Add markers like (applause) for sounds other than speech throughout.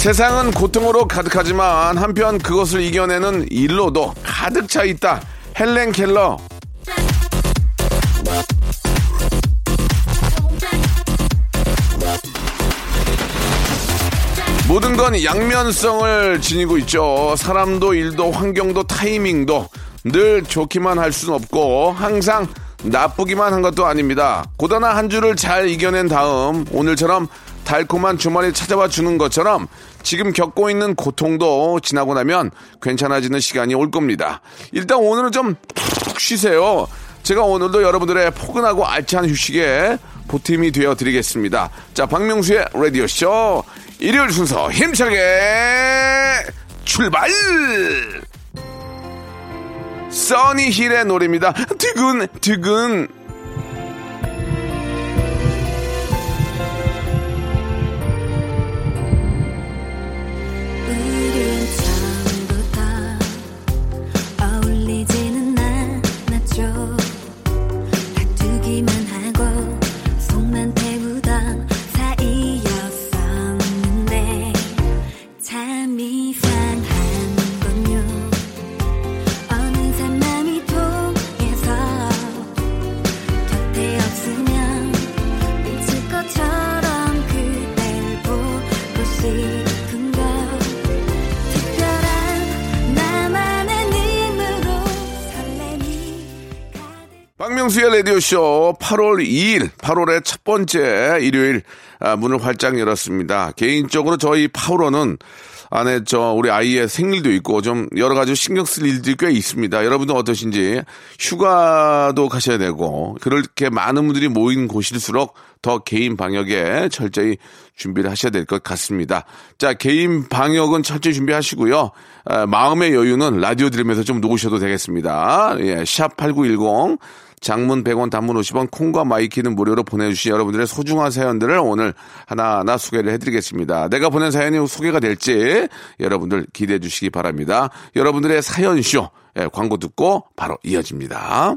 세상은 고통으로 가득하지만 한편 그것을 이겨내는 일로도 가득 차 있다 헬렌 켈러 모든 건 양면성을 지니고 있죠. 사람도 일도 환경도 타이밍도 늘 좋기만 할 수는 없고 항상 나쁘기만 한 것도 아닙니다. 고단한 한 주를 잘 이겨낸 다음 오늘처럼 달콤한 주말이 찾아와 주는 것처럼 지금 겪고 있는 고통도 지나고 나면 괜찮아지는 시간이 올 겁니다. 일단 오늘은 좀푹 쉬세요. 제가 오늘도 여러분들의 포근하고 알찬 휴식에 보탬이 되어 드리겠습니다. 자, 박명수의 라디오쇼 일요일 순서 힘차게 출발! 써니힐의 노래입니다. 두근, 두근. 라디오쇼 8월 2일, 8월의 첫 번째 일요일 아, 문을 활짝 열었습니다. 개인적으로 저희 파우로는 안에 저 우리 아이의 생일도 있고 좀 여러 가지 신경 쓸 일들이 꽤 있습니다. 여러분들 어떠신지 휴가도 가셔야 되고 그렇게 많은 분들이 모인 곳일수록 더 개인 방역에 철저히 준비를 하셔야 될 것 같습니다. 자, 개인 방역은 철저히 준비하시고요. 아, 마음의 여유는 라디오 들으면서 좀 놓으셔도 되겠습니다. 예, 샵8910 장문 100원, 단문 50원, 콩과 마이키는 무료로 보내주신 여러분들의 소중한 사연들을 오늘 하나하나 소개를 해드리겠습니다. 내가 보낸 사연이 소개가 될지 여러분들 기대해 주시기 바랍니다. 여러분들의 사연쇼, 예, 광고 듣고 바로 이어집니다.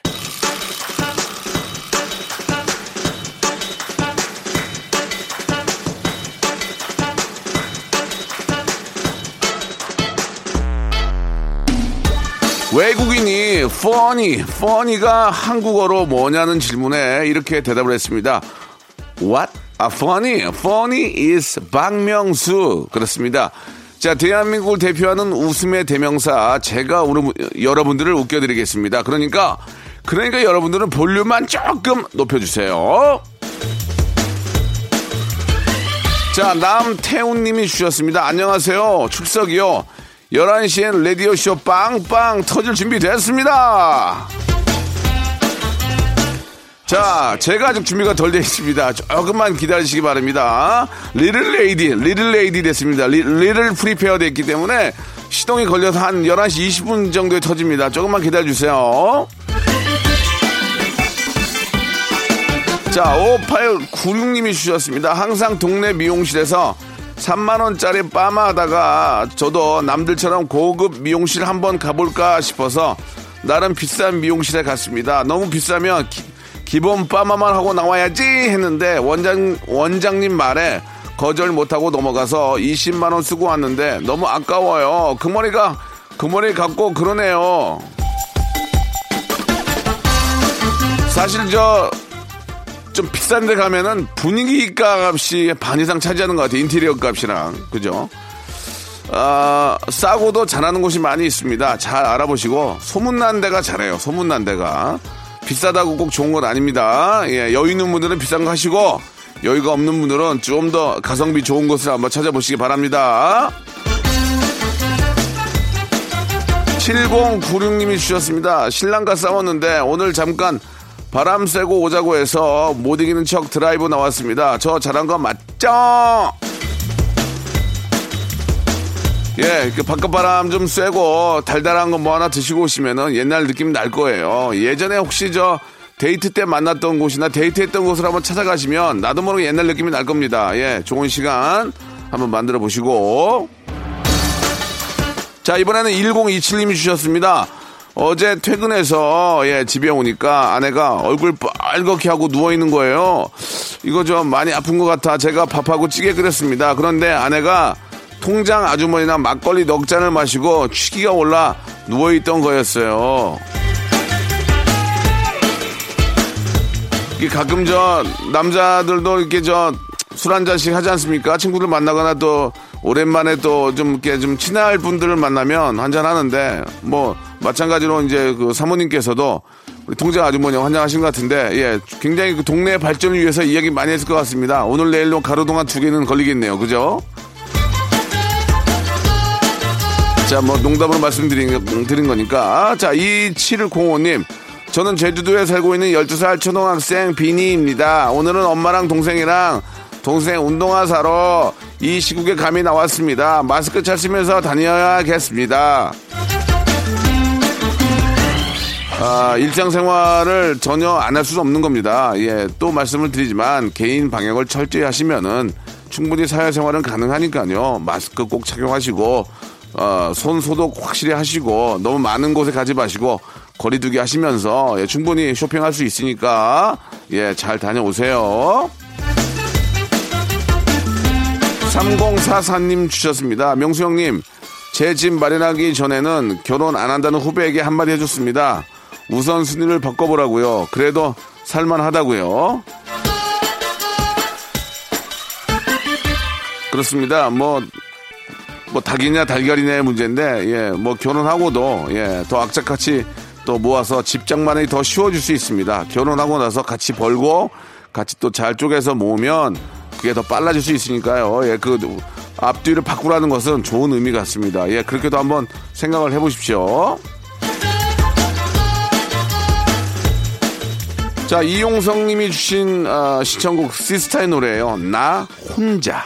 외국인이 funny, funny가 한국어로 뭐냐는 질문에 이렇게 대답을 했습니다. What? 아, funny. funny is 박명수. 그렇습니다. 자, 대한민국을 대표하는 웃음의 대명사. 제가 오늘 여러분들을 웃겨드리겠습니다. 그러니까, 그러니까 여러분들은 볼륨만 조금 높여주세요. 자, 남태훈님이 주셨습니다. 안녕하세요. 축석이요. 11시엔 라디오쇼 빵빵 터질 준비 됐습니다. 자, 제가 아직 준비가 덜 되어 있습니다. 조금만 기다리시기 바랍니다. little ready, little ready 됐습니다. 리, little prepare 됐기 때문에 시동이 걸려서 한 11시 20분 정도에 터집니다. 조금만 기다려주세요. 자, 5896님이 주셨습니다. 항상 동네 미용실에서 3만원짜리 빠마 하다가 저도 남들처럼 고급 미용실 한번 가볼까 싶어서 나름 비싼 미용실에 갔습니다. 너무 비싸면 기, 본 빠마만 하고 나와야지 했는데 원장, 원장님 말에 거절 못하고 넘어가서 20만원 쓰고 왔는데 너무 아까워요. 그 머리가 그 머리 갖고 그러네요. 사실 저 좀 비싼 데 가면은 분위기 값이 반 이상 차지하는 것 같아요. 인테리어 값이랑. 그죠? 아, 싸고도 잘하는 곳이 많이 있습니다. 잘 알아보시고 소문난 데가 잘해요. 소문난 데가 비싸다고 꼭 좋은 건 아닙니다. 예, 여유 있는 분들은 비싼 거 하시고 여유가 없는 분들은 좀 더 가성비 좋은 곳을 한번 찾아보시기 바랍니다. 7096님이 주셨습니다. 신랑과 싸웠는데 오늘 잠깐 바람 쐬고 오자고 해서 못 이기는 척 드라이브 나왔습니다. 저 잘한 거 맞죠? 예, 그 바깥바람 좀 쐬고 달달한 거 뭐 하나 드시고 오시면은 옛날 느낌 날 거예요. 예전에 혹시 저 데이트 때 만났던 곳이나 데이트했던 곳을 한번 찾아가시면 나도 모르게 옛날 느낌이 날 겁니다. 예, 좋은 시간 한번 만들어 보시고. 자, 이번에는 1027님이 주셨습니다. 어제 퇴근해서 예, 집에 오니까 아내가 얼굴 빨갛게 하고 누워 있는 거예요. 이거 좀 많이 아픈 것 같아. 제가 밥하고 찌개 끓였습니다. 그런데 아내가 통장 아주머니랑 막걸리 넉 잔을 마시고 취기가 올라 누워 있던 거였어요. 이게 가끔 저 남자들도 이렇게 저 술 한 잔씩 하지 않습니까? 친구들 만나거나 또 오랜만에 또 좀 이렇게 좀 친할 분들을 만나면 한 잔 하는데 뭐 마찬가지로 이제 그 사모님께서도 우리 통장 아주머니 환장하신 것 같은데 예 굉장히 그 동네 발전을 위해서 이야기 많이 했을 것 같습니다. 오늘 내일로 가로동안 두 개는 걸리겠네요. 그죠? 자, 뭐 농담으로 말씀드린 드린 거니까. 자, 2705님. 저는 제주도에 살고 있는 12살 초등학생 비니입니다. 오늘은 엄마랑 동생이랑 동생 운동화 사러 이 시국에 감이 나왔습니다. 마스크 잘 쓰면서 다녀야겠습니다. 아, 일상생활을 전혀 안 할수 없는 겁니다. 예, 또 말씀을 드리지만 개인 방역을 철저히 하시면은 충분히 사회생활은 가능하니까요. 마스크 꼭 착용하시고 어, 손 소독 확실히 하시고 너무 많은 곳에 가지 마시고 거리두기 하시면서 예, 충분히 쇼핑할 수 있으니까 예, 잘 다녀오세요. 3044님 주셨습니다. 명수 형님, 제 집 마련하기 전에는 결혼 안 한다는 후배에게 한마디 해줬습니다. 우선 순위를 바꿔보라고요. 그래도 살만하다고요. 그렇습니다. 뭐, 뭐 닭이냐 달걀이냐의 문제인데, 예, 뭐 결혼하고도, 예, 더 악착같이 또 모아서 집장만이 더 쉬워질 수 있습니다. 결혼하고 나서 같이 벌고, 같이 또 잘 쪼개서 모으면 그게 더 빨라질 수 있으니까요. 예, 그 앞뒤를 바꾸라는 것은 좋은 의미 같습니다. 예, 그렇게도 한번 생각을 해보십시오. 자, 이용성 님이 주신 어, 시청곡 시스타의 노래예요. 나 혼자.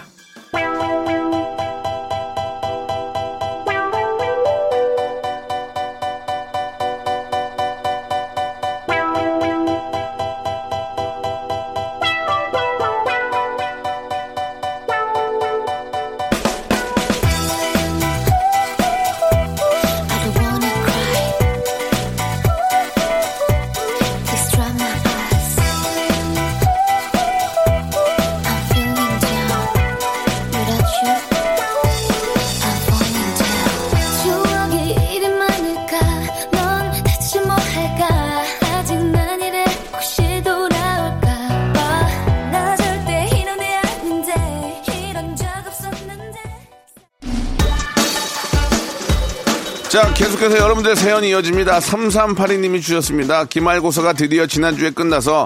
자, 계속해서 여러분들의 사연이 이어집니다. 3382님이 주셨습니다. 기말고사가 드디어 지난주에 끝나서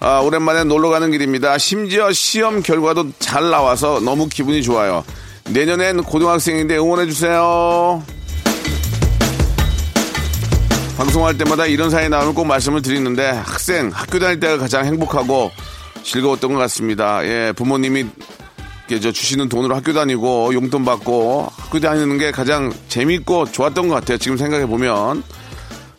아, 오랜만에 놀러 가는 길입니다. 심지어 시험 결과도 잘 나와서 너무 기분이 좋아요. 내년엔 고등학생인데 응원해주세요. 방송할 때마다 이런 사연이 나오면 꼭 말씀을 드리는데 학생, 학교 다닐 때가 가장 행복하고 즐거웠던 것 같습니다. 예, 부모님이 저 주시는 돈으로 학교 다니고 용돈 받고 학교 다니는 게 가장 재밌고 좋았던 것 같아요. 지금 생각해 보면.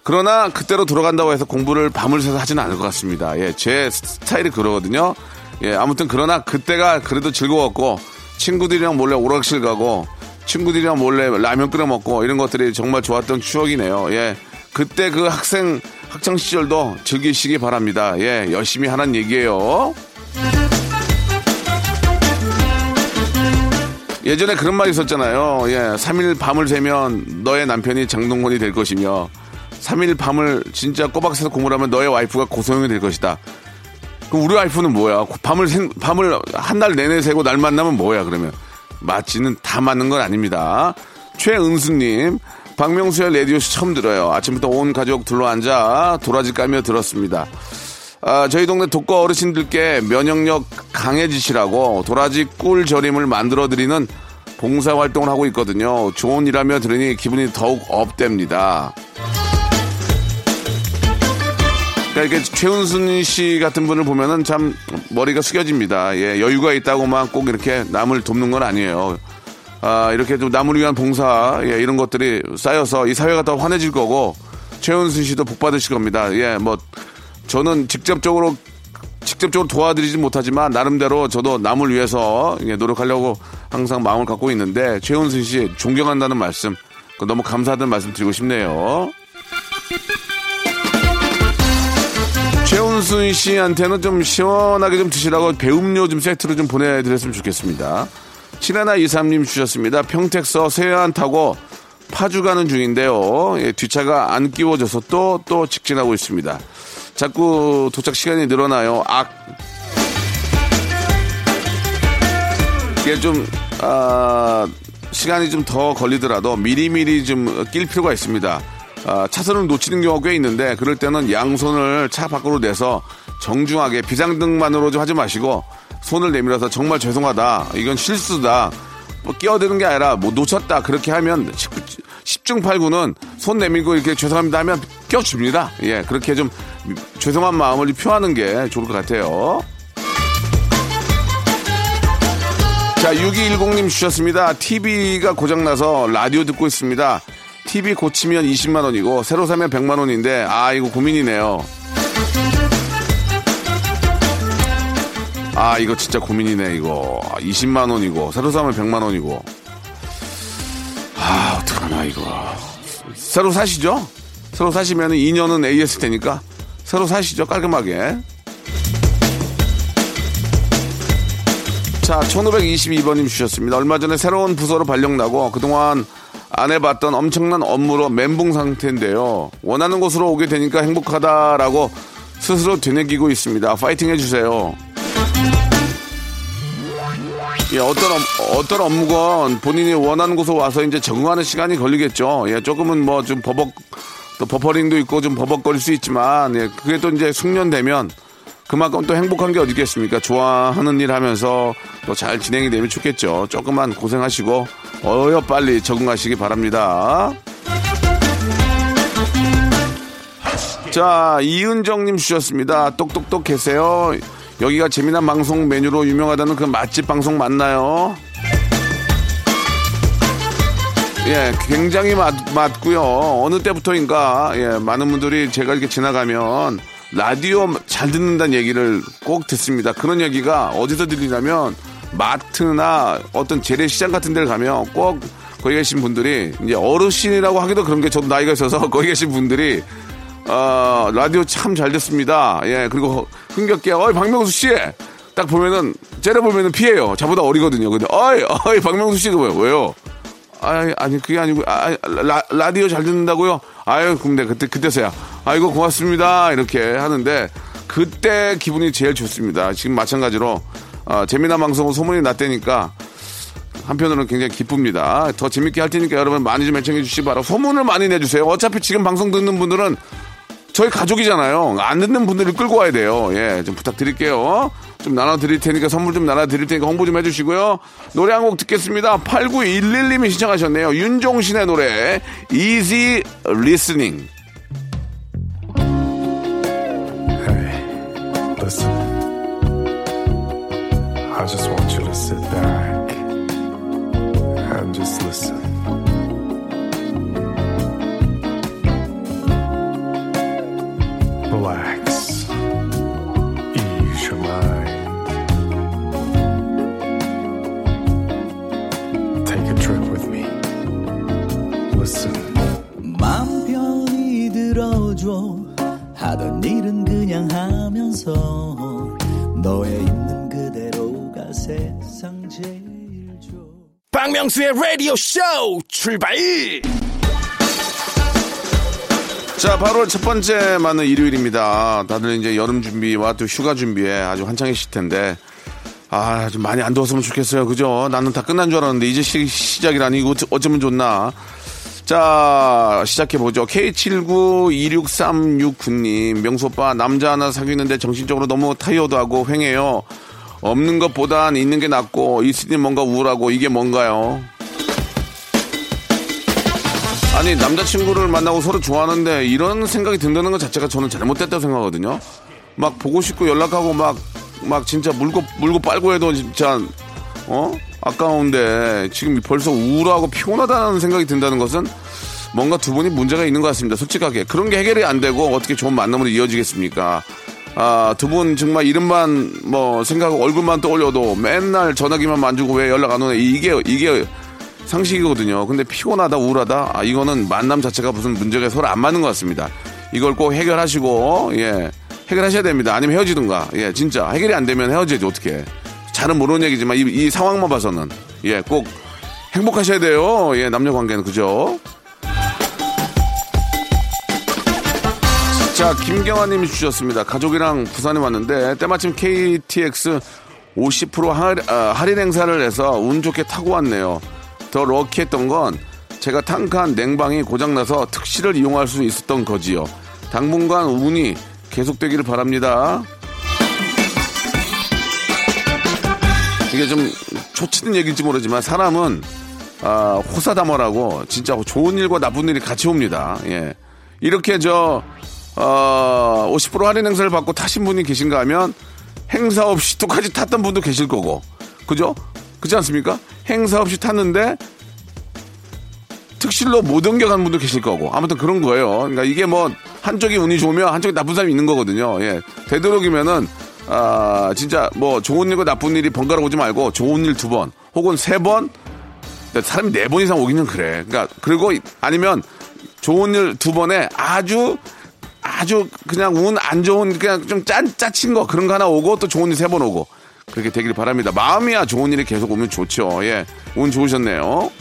그러나 그때로 돌아간다고 해서 공부를 밤을 새서 하지는 않을 것 같습니다. 예, 제 스타일이 그러거든요. 예, 아무튼 그러나 그때가 그래도 즐거웠고 친구들이랑 몰래 오락실 가고 친구들이랑 몰래 라면 끓여 먹고 이런 것들이 정말 좋았던 추억이네요. 예, 그때 그 학생 학창 시절도 즐기시기 바랍니다. 예, 열심히 하는 얘기예요. 예전에 그런 말이 있었잖아요. 예, 3일 밤을 새면 너의 남편이 장동건이 될 것이며 3일 밤을 진짜 꼬박 새서 공부를 하면 너의 와이프가 고소영이 될 것이다. 그럼 우리 와이프는 뭐야? 밤을 생- 밤을 한달 내내 새고 날 만나면 뭐야 그러면 맞지는 다 맞는 건 아닙니다. 최은수님, 박명수의 라디오쇼 처음 들어요. 아침부터 온 가족 둘러앉아 도라지 까며 들었습니다. 아, 저희 동네 독거 어르신들께 면역력 강해지시라고 도라지 꿀 절임을 만들어 드리는 봉사 활동을 하고 있거든요. 좋은 일하며 들으니 기분이 더욱 업됩니다. 그러니까 이렇게 최은순 씨 같은 분을 보면은 참 머리가 숙여집니다. 예, 여유가 있다고만 꼭 이렇게 남을 돕는 건 아니에요. 아, 이렇게 좀 남을 위한 봉사, 예, 이런 것들이 쌓여서 이 사회가 더 환해질 거고, 최은순 씨도 복 받으실 겁니다. 예, 뭐, 저는 직접적으로, 직접적으로 도와드리지 못하지만, 나름대로 저도 남을 위해서 예, 노력하려고 항상 마음을 갖고 있는데, 최은순 씨 존경한다는 말씀, 그 너무 감사하다는 말씀 드리고 싶네요. 최은순 씨한테는 좀 시원하게 좀 드시라고 배음료 좀 세트로 좀 보내드렸으면 좋겠습니다. 칠하나 이삼님 주셨습니다. 평택서 세안 타고 파주 가는 중인데요. 예, 뒷차가 안 끼워져서 또, 또 직진하고 있습니다. 자꾸 도착 시간이 늘어나요. 악. 이게 좀, 아, 시간이 좀 더 걸리더라도 미리미리 좀 낄 필요가 있습니다. 아, 차선을 놓치는 경우가 꽤 있는데 그럴 때는 양손을 차 밖으로 내서 정중하게 비상등만으로 좀 하지 마시고 손을 내밀어서 정말 죄송하다. 이건 실수다. 뭐 끼어드는 게 아니라 뭐 놓쳤다. 그렇게 하면 10중 8구는 손 내밀고 이렇게 죄송합니다 하면 껴줍니다. 예, 그렇게 좀 죄송한 마음을 표하는 게 좋을 것 같아요. 자, 6210님 주셨습니다. TV가 고장나서 라디오 듣고 있습니다. TV 고치면 20만 원이고 새로 사면 100만 원인데 아 이거 고민이네요. 아 이거 진짜 고민이네 이거 20만 원이고 새로 사면 100만 원이고 아 어떡하나 이거 새로 사시죠? 새로 사시면 2년은 AS 되니까 새로 사시죠 깔끔하게 자 1522번님 주셨습니다 얼마 전에 새로운 부서로 발령나고 그동안 안 해봤던 엄청난 업무로 멘붕 상태인데요. 원하는 곳으로 오게 되니까 행복하다라고 스스로 되뇌기고 있습니다. 파이팅 해주세요. 예, 어떤, 업, 어떤 업무건 본인이 원하는 곳으로 와서 이제 적응하는 시간이 걸리겠죠. 예, 조금은 뭐 좀 버벅, 또 버퍼링도 있고 좀 버벅거릴 수 있지만, 예, 그게 또 이제 숙련되면 그만큼 또 행복한 게 어디 있겠습니까? 좋아하는 일 하면서 또 잘 진행이 되면 좋겠죠. 조금만 고생하시고 어여 빨리 적응하시기 바랍니다. 자, 이은정님 주셨습니다. 똑똑똑 계세요. 여기가 재미난 방송 메뉴로 유명하다는 그 맛집 방송 맞나요? 예, 굉장히 맞, 맞고요. 어느 때부터인가, 예, 많은 분들이 제가 이렇게 지나가면 라디오 잘 듣는다는 얘기를 꼭 듣습니다. 그런 얘기가 어디서 들리냐면 마트나 어떤 재래시장 같은 데를 가면 꼭 거기 계신 분들이 이제 어르신이라고 하기도 그런 게 저도 나이가 있어서 (laughs) 거기 계신 분들이 어, 라디오 참 잘 듣습니다. 예, 그리고 흥겹게, 어이, 박명수 씨! 딱 보면은, 째려 보면은 피해요. 저보다 어리거든요. 근데, 어이, 어이, 박명수 씨, 왜요? 왜요? 아니, 아니, 그게 아니고, 아, 라, 라디오 잘 듣는다고요? 아유, 내 그때, 그때서야. 아이고, 고맙습니다. 이렇게 하는데, 그때 기분이 제일 좋습니다. 지금 마찬가지로, 어, 재미난 방송은 소문이 났다니까, 한편으로는 굉장히 기쁩니다. 더 재밌게 할 테니까 여러분 많이 좀 애청해 주시기 바라고, 소문을 많이 내주세요. 어차피 지금 방송 듣는 분들은 저희 가족이잖아요. 안 듣는 분들을 끌고 와야 돼요. 예, 좀 부탁드릴게요. 좀 나눠드릴 테니까 선물 좀 나눠드릴 테니까 홍보 좀 해주시고요. 노래 한 곡 듣겠습니다. 8911님이 신청하셨네요. 윤종신의 노래 Easy Listening. Listen, I just want you to sit back and just listen. Relax, 박명수의 라디오 쇼 출발! 자, 바로 첫 번째 맞는 일요일입니다. 다들 이제 여름 준비와 또 휴가 준비에 아주 한창이실 텐데, 아, 좀 많이 안 더웠으면 좋겠어요. 그죠? 나는 다 끝난 줄 알았는데, 이제 시, 시작이라니, 이거 어쩌- 어쩌면 좋나. 자, 시작해보죠. K792636님, 명소빠, 남자 하나 사귀는데 정신적으로 너무 타이어드하고 횡해요. 없는 것보단 있는 게 낫고, 있으니 뭔가 우울하고, 이게 뭔가요? 아니, 남자친구를 만나고 서로 좋아하는데, 이런 생각이 든다는 것 자체가 저는 잘못됐다고 생각하거든요. 막 보고 싶고 연락하고 막, 막 진짜 물고, 물고 빨고 해도 진짜, 어? 아까운데 지금 벌써 우울하고 피곤하다는 생각이 든다는 것은 뭔가 두 분이 문제가 있는 것 같습니다. 솔직하게. 그런 게 해결이 안 되고 어떻게 좋은 만남으로 이어지겠습니까? 아, 두 분 정말 이름만 뭐 생각하고 얼굴만 떠올려도 맨날 전화기만 만지고 왜 연락 안 오네. 이게, 이게 상식이거든요. 근데 피곤하다, 우울하다. 아, 이거는 만남 자체가 무슨 문제가 서로 안 맞는 것 같습니다. 이걸 꼭 해결하시고, 예. 해결하셔야 됩니다. 아니면 헤어지든가. 예, 진짜. 해결이 안 되면 헤어져야지, 어떻게. 잘은 모르는 얘기지만, 이, 이 상황만 봐서는. 예, 꼭 행복하셔야 돼요. 예, 남녀 관계는. 그죠? 자, 김경아 님이 주셨습니다. 가족이랑 부산에 왔는데, 때마침 KTX 50% 할, 아, 할인 행사를 해서 운 좋게 타고 왔네요. 더 럭키했던 건 제가 탕칸 냉방이 고장나서 특시를 이용할 수 있었던 거지요. 당분간 운이 계속되기를 바랍니다. 이게 좀 초치는 얘기일지 모르지만 사람은 아, 호사다머라고 진짜 좋은 일과 나쁜 일이 같이 옵니다. 예. 이렇게 저, 어, 50% 할인 행사를 받고 타신 분이 계신가 하면 행사 없이 똑같이 탔던 분도 계실 거고. 그죠? 그렇지 않습니까? 행사 없이 탔는데 특실로 못 옮겨간 분도 계실 거고. 아무튼 그런 거예요. 그러니까 이게 뭐 한쪽이 운이 좋으면 한쪽이 나쁜 사람이 있는 거거든요. 예. 되도록이면은 아, 진짜 뭐 좋은 일과 나쁜 일이 번갈아 오지 말고 좋은 일 두 번 혹은 세 번 사람이 네 번 이상 오기는 그래. 그러니까 그리고 아니면 좋은 일 두 번에 아주 아주 그냥 운 안 좋은 그냥 좀 짠 짜친 거 그런 거 하나 오고 또 좋은 일 세 번 오고 그렇게 되길 바랍니다. 마음이야 좋은 일이 계속 오면 좋죠. 예, 운 좋으셨네요.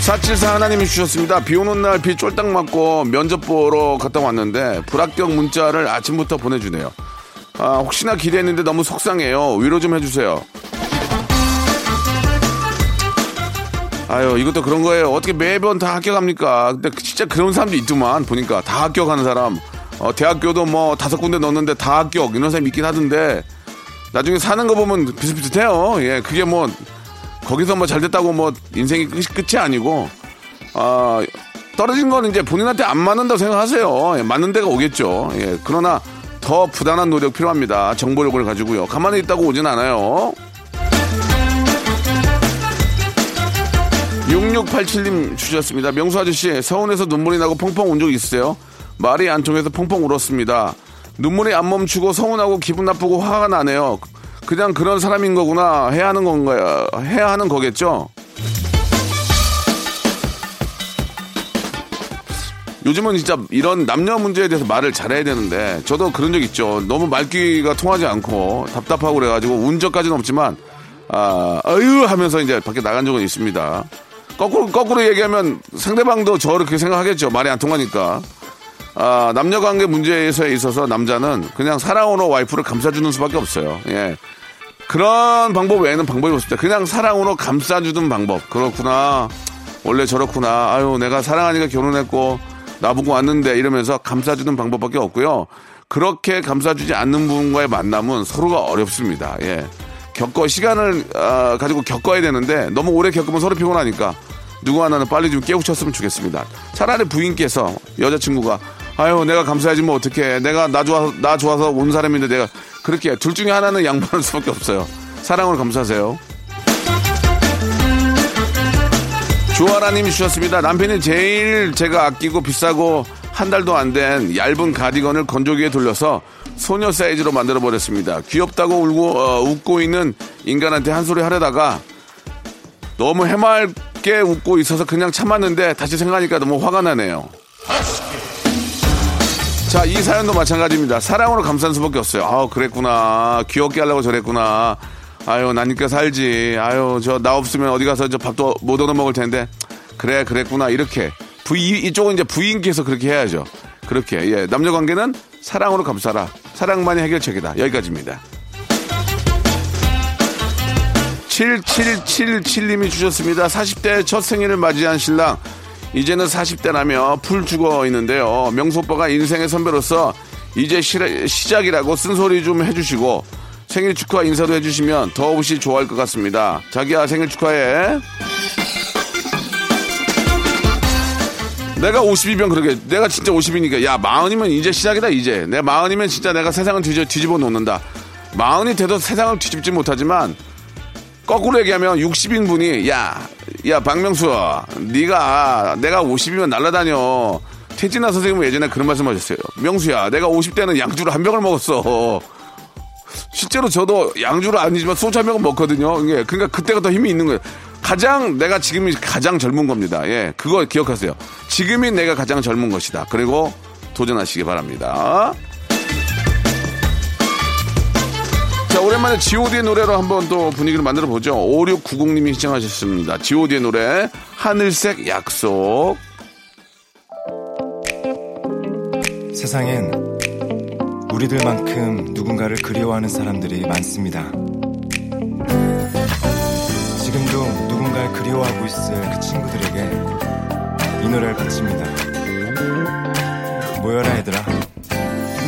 474 하나님이 주셨습니다. 비 오는 날 비 쫄딱 맞고 면접 보러 갔다 왔는데 불합격 문자를 아침부터 보내주네요. 아, 혹시나 기대했는데 너무 속상해요. 위로 좀 해주세요. 아유, 이것도 그런 거예요. 어떻게 매번 다 합격합니까? 근데 진짜 그런 사람도 있더만, 보니까. 다 합격하는 사람. 어, 대학교도 뭐 다섯 군데 넣었는데 다 합격. 이런 사람이 있긴 하던데. 나중에 사는 거 보면 비슷비슷해요. 예, 그게 뭐, 거기서 뭐 잘 됐다고 뭐 인생이 끝이, 아니고, 아, 떨어진 거는 이제 본인한테 안 맞는다고 생각하세요. 예, 맞는 데가 오겠죠. 예, 그러나 더 부단한 노력 필요합니다. 정보력을 가지고요. 가만히 있다고 오진 않아요. 6687님 주셨습니다. 명수 아저씨, 서운해서 눈물이 나고 펑펑 운 적 있으세요? 말이 안 통해서 펑펑 울었습니다. 눈물이 안 멈추고 서운하고 기분 나쁘고 화가 나네요. 그냥 그런 사람인 거구나. 해야 하는 건가요? 해야 하는 거겠죠? 요즘은 진짜 이런 남녀 문제에 대해서 말을 잘해야 되는데 저도 그런 적 있죠. 너무 말귀가 통하지 않고 답답하고 그래가지고 운 적까지는 없지만 아, 어유 하면서 이제 밖에 나간 적은 있습니다. 거꾸로, 거꾸로 얘기하면 상대방도 저를 그렇게 생각하겠죠. 말이 안 통하니까. 아, 남녀 관계 문제에 있어서 남자는 그냥 사랑으로 와이프를 감싸주는 수밖에 없어요. 예. 그런 방법 외에는 방법이 없습니다. 그냥 사랑으로 감싸주는 방법. 그렇구나. 원래 저렇구나. 아유, 내가 사랑하니까 결혼했고, 나보고 왔는데 이러면서 감싸주는 방법밖에 없고요. 그렇게 감싸주지 않는 분과의 만남은 서로가 어렵습니다. 예. 겪어, 시간을, 아, 가지고 겪어야 되는데 너무 오래 겪으면 서로 피곤하니까 누구 하나는 빨리 좀 깨우쳤으면 좋겠습니다. 차라리 부인께서 여자친구가 아유, 내가 감사하지 뭐 어떡해. 내가 나 좋아서, 나 좋아서 온 사람인데 내가 그렇게 둘 중에 하나는 양보할 수밖에 없어요. 사랑으로 감사하세요. 조아라님이 주셨습니다. 남편이 제일 제가 아끼고 비싸고 한 달도 안 된 얇은 가디건을 건조기에 돌려서 소녀 사이즈로 만들어 버렸습니다. 귀엽다고 울고 어, 웃고 있는 인간한테 한 소리 하려다가 너무 해맑게 웃고 있어서 그냥 참았는데 다시 생각하니까 너무 화가 나네요. 자, 이 사연도 마찬가지입니다. 사랑으로 감싼 수밖에 없어요. 아, 그랬구나. 귀엽게 하려고 저랬구나. 아유, 나니까 살지. 아유, 저 나 없으면 어디 가서 저 밥도 못 얻어 먹을 텐데. 그래, 그랬구나. 이렇게. 부인, 이쪽은 이제 부인께서 그렇게 해야죠. 그렇게. 예. 남녀 관계는 사랑으로 감싸라. 사랑만이 해결책이다. 여기까지입니다. 7777님이 주셨습니다. 40대 첫 생일을 맞이한 신랑. 이제는 40대라며 풀 죽어 있는데요. 명수 오빠가 인생의 선배로서 이제 시, 시작이라고 쓴소리 좀 해주시고 생일 축하 인사도 해주시면 더없이 좋아할 것 같습니다. 자기야 생일 축하해. 내가 50이면 그러게. 내가 진짜 50이니까. 야, 마흔이면 이제 시작이다, 이제. 내 마흔이면 진짜 내가 세상을 뒤집어, 뒤집어 놓는다. 마흔이 돼도 세상을 뒤집지 못하지만, 거꾸로 얘기하면 60인 분이, 야, 야, 박명수, 네가 내가 50이면 날라다녀. 태진아 선생님은 예전에 그런 말씀 하셨어요. 명수야, 내가 50대는 양주를 한 병을 먹었어. 실제로 저도 양주를 아니지만 소주 한 병은 먹거든요. 그러니까 그때가 더 힘이 있는 거예요. 가장 내가 지금이 가장 젊은 겁니다. 예, 그거 기억하세요. 지금이 내가 가장 젊은 것이다. 그리고 도전하시기 바랍니다. 자, 오랜만에 GOD의 노래로 한번 또 분위기를 만들어 보죠. 5690님이 시청하셨습니다. GOD의 노래, 하늘색 약속. 세상엔 우리들만큼 누군가를 그리워하는 사람들이 많습니다. 지금도 그리워하고 있을 그 친구들에게. 이 노래를 바칩니다. 모여라 얘들아.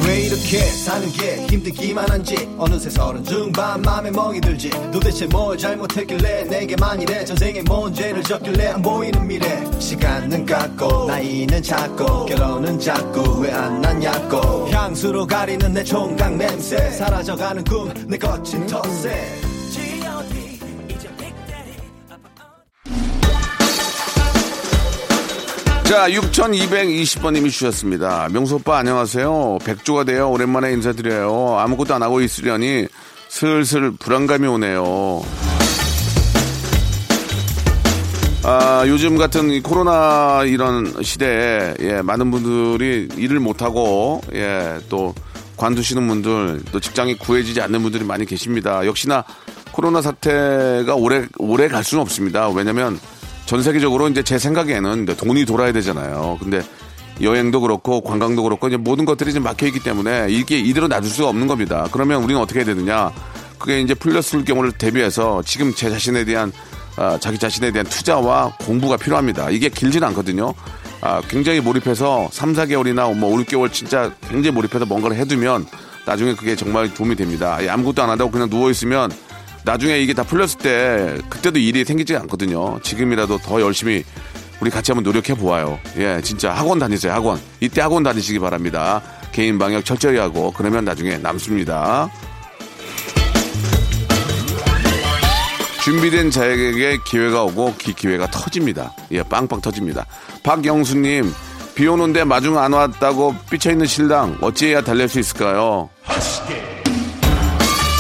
왜 이렇게 사는 게 힘들기만 한지? 어느새 서른 중반 맘에 멍이 들지. 도대체 뭘 잘못했길래 내게만 이래 전생에 뭔 죄를 졌길래 안 보이는 미래. 시간은 갔고 나이는 작고 결혼은 자꾸 왜 안 났냐고. 향수로 가리는 내 총각 냄새. 사라져가는 꿈 내 거친 텃세 자, 6220번님이 주셨습니다. 명수 오빠 안녕하세요. 백조가 되어 오랜만에 인사드려요. 아무것도 안 하고 있으려니 슬슬 불안감이 오네요. 아, 요즘 같은 이 코로나 이런 시대에, 예, 많은 분들이 일을 못하고, 예, 또 관두시는 분들, 또 직장이 구해지지 않는 분들이 많이 계십니다. 역시나 코로나 사태가 오래, 오래 갈 수는 없습니다. 왜냐면 전 세계적으로 이제 제 생각에는 돈이 돌아야 되잖아요. 근데 여행도 그렇고 관광도 그렇고 이제 모든 것들이 지금 막혀 있기 때문에 이게 이대로 놔둘 수가 없는 겁니다. 그러면 우리는 어떻게 해야 되느냐? 그게 이제 풀렸을 경우를 대비해서 지금 제 자신에 대한 아, 자기 자신에 대한 투자와 공부가 필요합니다. 이게 길지는 않거든요. 아, 굉장히 몰입해서 3, 4개월이나 뭐 5, 6개월 진짜 굉장히 몰입해서 뭔가를 해두면 나중에 그게 정말 도움이 됩니다. 예, 아무것도 안 한다고 그냥 누워있으면 나중에 이게 다 풀렸을 때 그때도 일이 생기지 않거든요. 지금이라도 더 열심히 우리 같이 한번 노력해 보아요. 예, 진짜 학원 다니세요, 학원. 이때 학원 다니시기 바랍니다. 개인 방역 철저히 하고 그러면 나중에 남습니다. 준비된 자에게 기회가 오고 기 기회가 터집니다. 예, 빵빵 터집니다. 박영수님, 비 오는데 마중 안 왔다고 삐쳐있는 신랑 어찌해야 달랠 수 있을까요?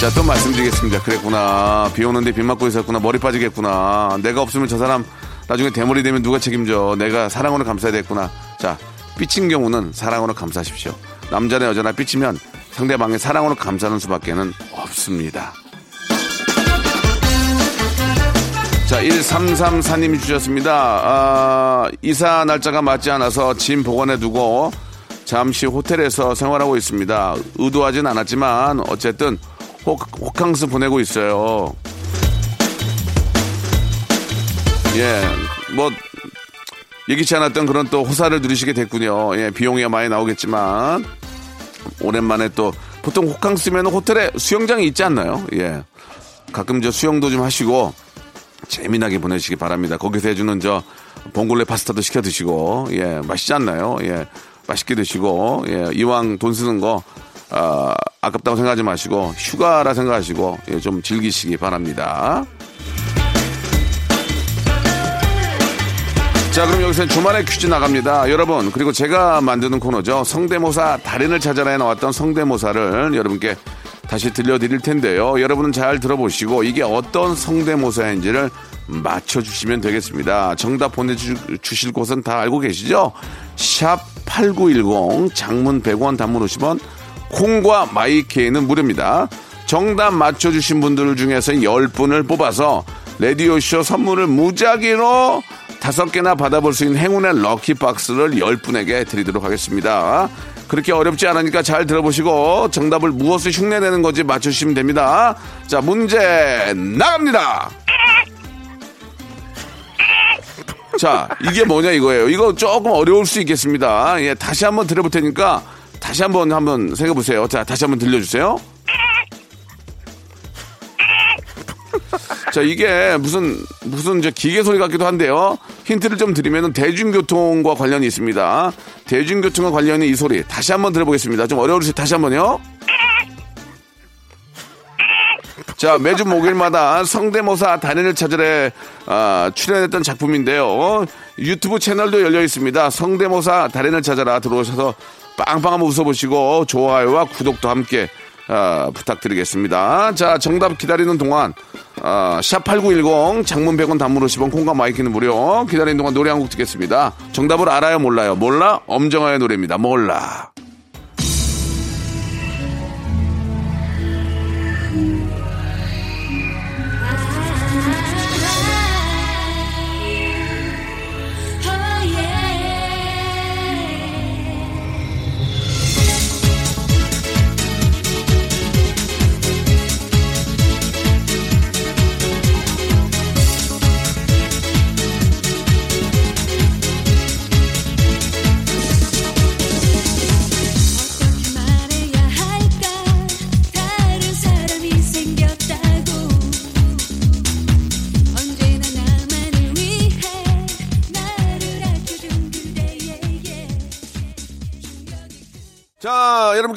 자, 또 말씀드리겠습니다. 그랬구나. 비 오는데 비 맞고 있었구나. 머리 빠지겠구나. 내가 없으면 저 사람 나중에 대머리 되면 누가 책임져. 내가 사랑으로 감싸야 됐구나. 자, 삐친 경우는 사랑으로 감싸십시오. 남자나 여자나 삐치면 상대방의 사랑으로 감싸는 수밖에는 없습니다. 자, 1334님이 주셨습니다. 아, 이사 날짜가 맞지 않아서 짐 보관해 두고 잠시 호텔에서 생활하고 있습니다. 의도하진 않았지만 어쨌든 호, 호캉스 보내고 있어요. 예, 뭐 예기치 않았던 그런 또 호사를 누리시게 됐군요. 예, 비용이 많이 나오겠지만 오랜만에 또 보통 호캉스면 호텔에 수영장이 있지 않나요? 예, 가끔 저 수영도 좀 하시고 재미나게 보내시기 바랍니다. 거기서 해주는 저 봉골레 파스타도 시켜 드시고 예, 맛있지 않나요? 예, 맛있게 드시고 예, 이왕 돈 쓰는 거 아, 아깝다고 생각하지 마시고 휴가라 생각하시고 예, 좀 즐기시기 바랍니다. 자, 그럼 여기서 주말에 퀴즈 나갑니다. 여러분, 그리고 제가 만드는 코너죠. 성대모사 달인을 찾아라에 나왔던 성대모사를 여러분께 다시 들려드릴 텐데요. 여러분은 잘 들어보시고 이게 어떤 성대모사인지를 맞춰주시면 되겠습니다. 정답 보내주실 곳은 다 알고 계시죠? 샵 8910 장문 100원 단문 50원 콩과 마이케이는 무료입니다. 정답 맞춰주신 분들 중에서 10분을 뽑아서 라디오쇼 선물을 무작위로 다섯 개나 받아볼 수 있는 행운의 럭키박스를 10분에게 드리도록 하겠습니다. 그렇게 어렵지 않으니까 잘 들어보시고 정답을 무엇을 흉내내는 건지 맞추시면 됩니다. 자, 문제 나갑니다. 자, 이게 뭐냐 이거예요. 이거 조금 어려울 수 있겠습니다. 예, 다시 한번 들어볼 테니까 다시 한번 한번 생각해 보세요. 자, 다시 한번 들려주세요. 자, 이게 무슨 무슨 저 기계 소리 같기도 한데요. 힌트를 좀 드리면 대중교통과 관련이 있습니다. 대중교통과 관련이 이 소리 다시 한번 들어보겠습니다. 좀 어려울 수 다시 한번요. 자, 매주 목요일마다 성대모사 달인을 찾아라 아, 출연했던 작품인데요. 유튜브 채널도 열려 있습니다. 성대모사 달인을 찾아라 들어오셔서 빵빵 한번 웃어보시고 좋아요와 구독도 함께 아, 부탁드리겠습니다. 자, 정답 기다리는 동안 아, 샵8910 장문 100원 단문 50원 콩과 마이케이는 무료 기다리는 동안 노래 한 곡 듣겠습니다. 정답을 알아요 몰라요? 몰라? 엄정화의 노래입니다. 몰라.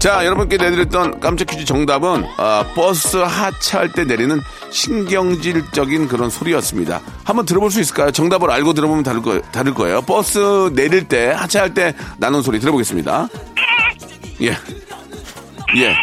자, 여러분께 내드렸던 깜짝 퀴즈 정답은 아, 버스 하차할 때 내리는 신경질적인 그런 소리였습니다. 한번 들어볼 수 있을까요? 정답을 알고 들어보면 다를, 거, 다를 거예요. 버스 내릴 때 하차할 때 나는 소리 들어보겠습니다. 예, 예,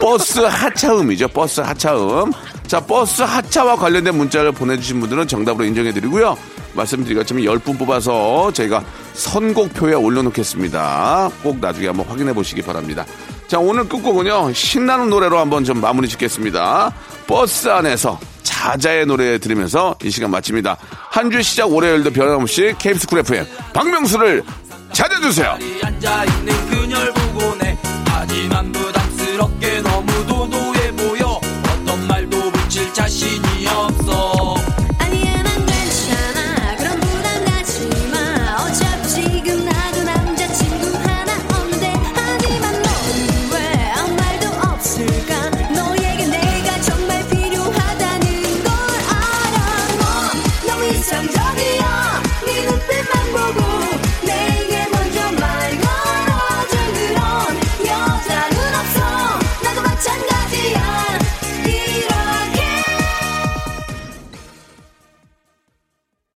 버스 하차음이죠. 버스 하차음. 자, 버스 하차와 관련된 문자를 보내주신 분들은 정답으로 인정해드리고요. 말씀드리겠지만 10분 뽑아서 저희가 선곡표에 올려놓겠습니다. 꼭 나중에 한번 확인해 보시기 바랍니다. 자, 오늘 끝곡은요, 신나는 노래로 한번 좀 마무리 짓겠습니다. 버스 안에서 자자의 노래 들으면서 이 시간 마칩니다. 한 주 시작 월요일도 변함없이 KBS 쿨 FM 박명수를 찾아주세요.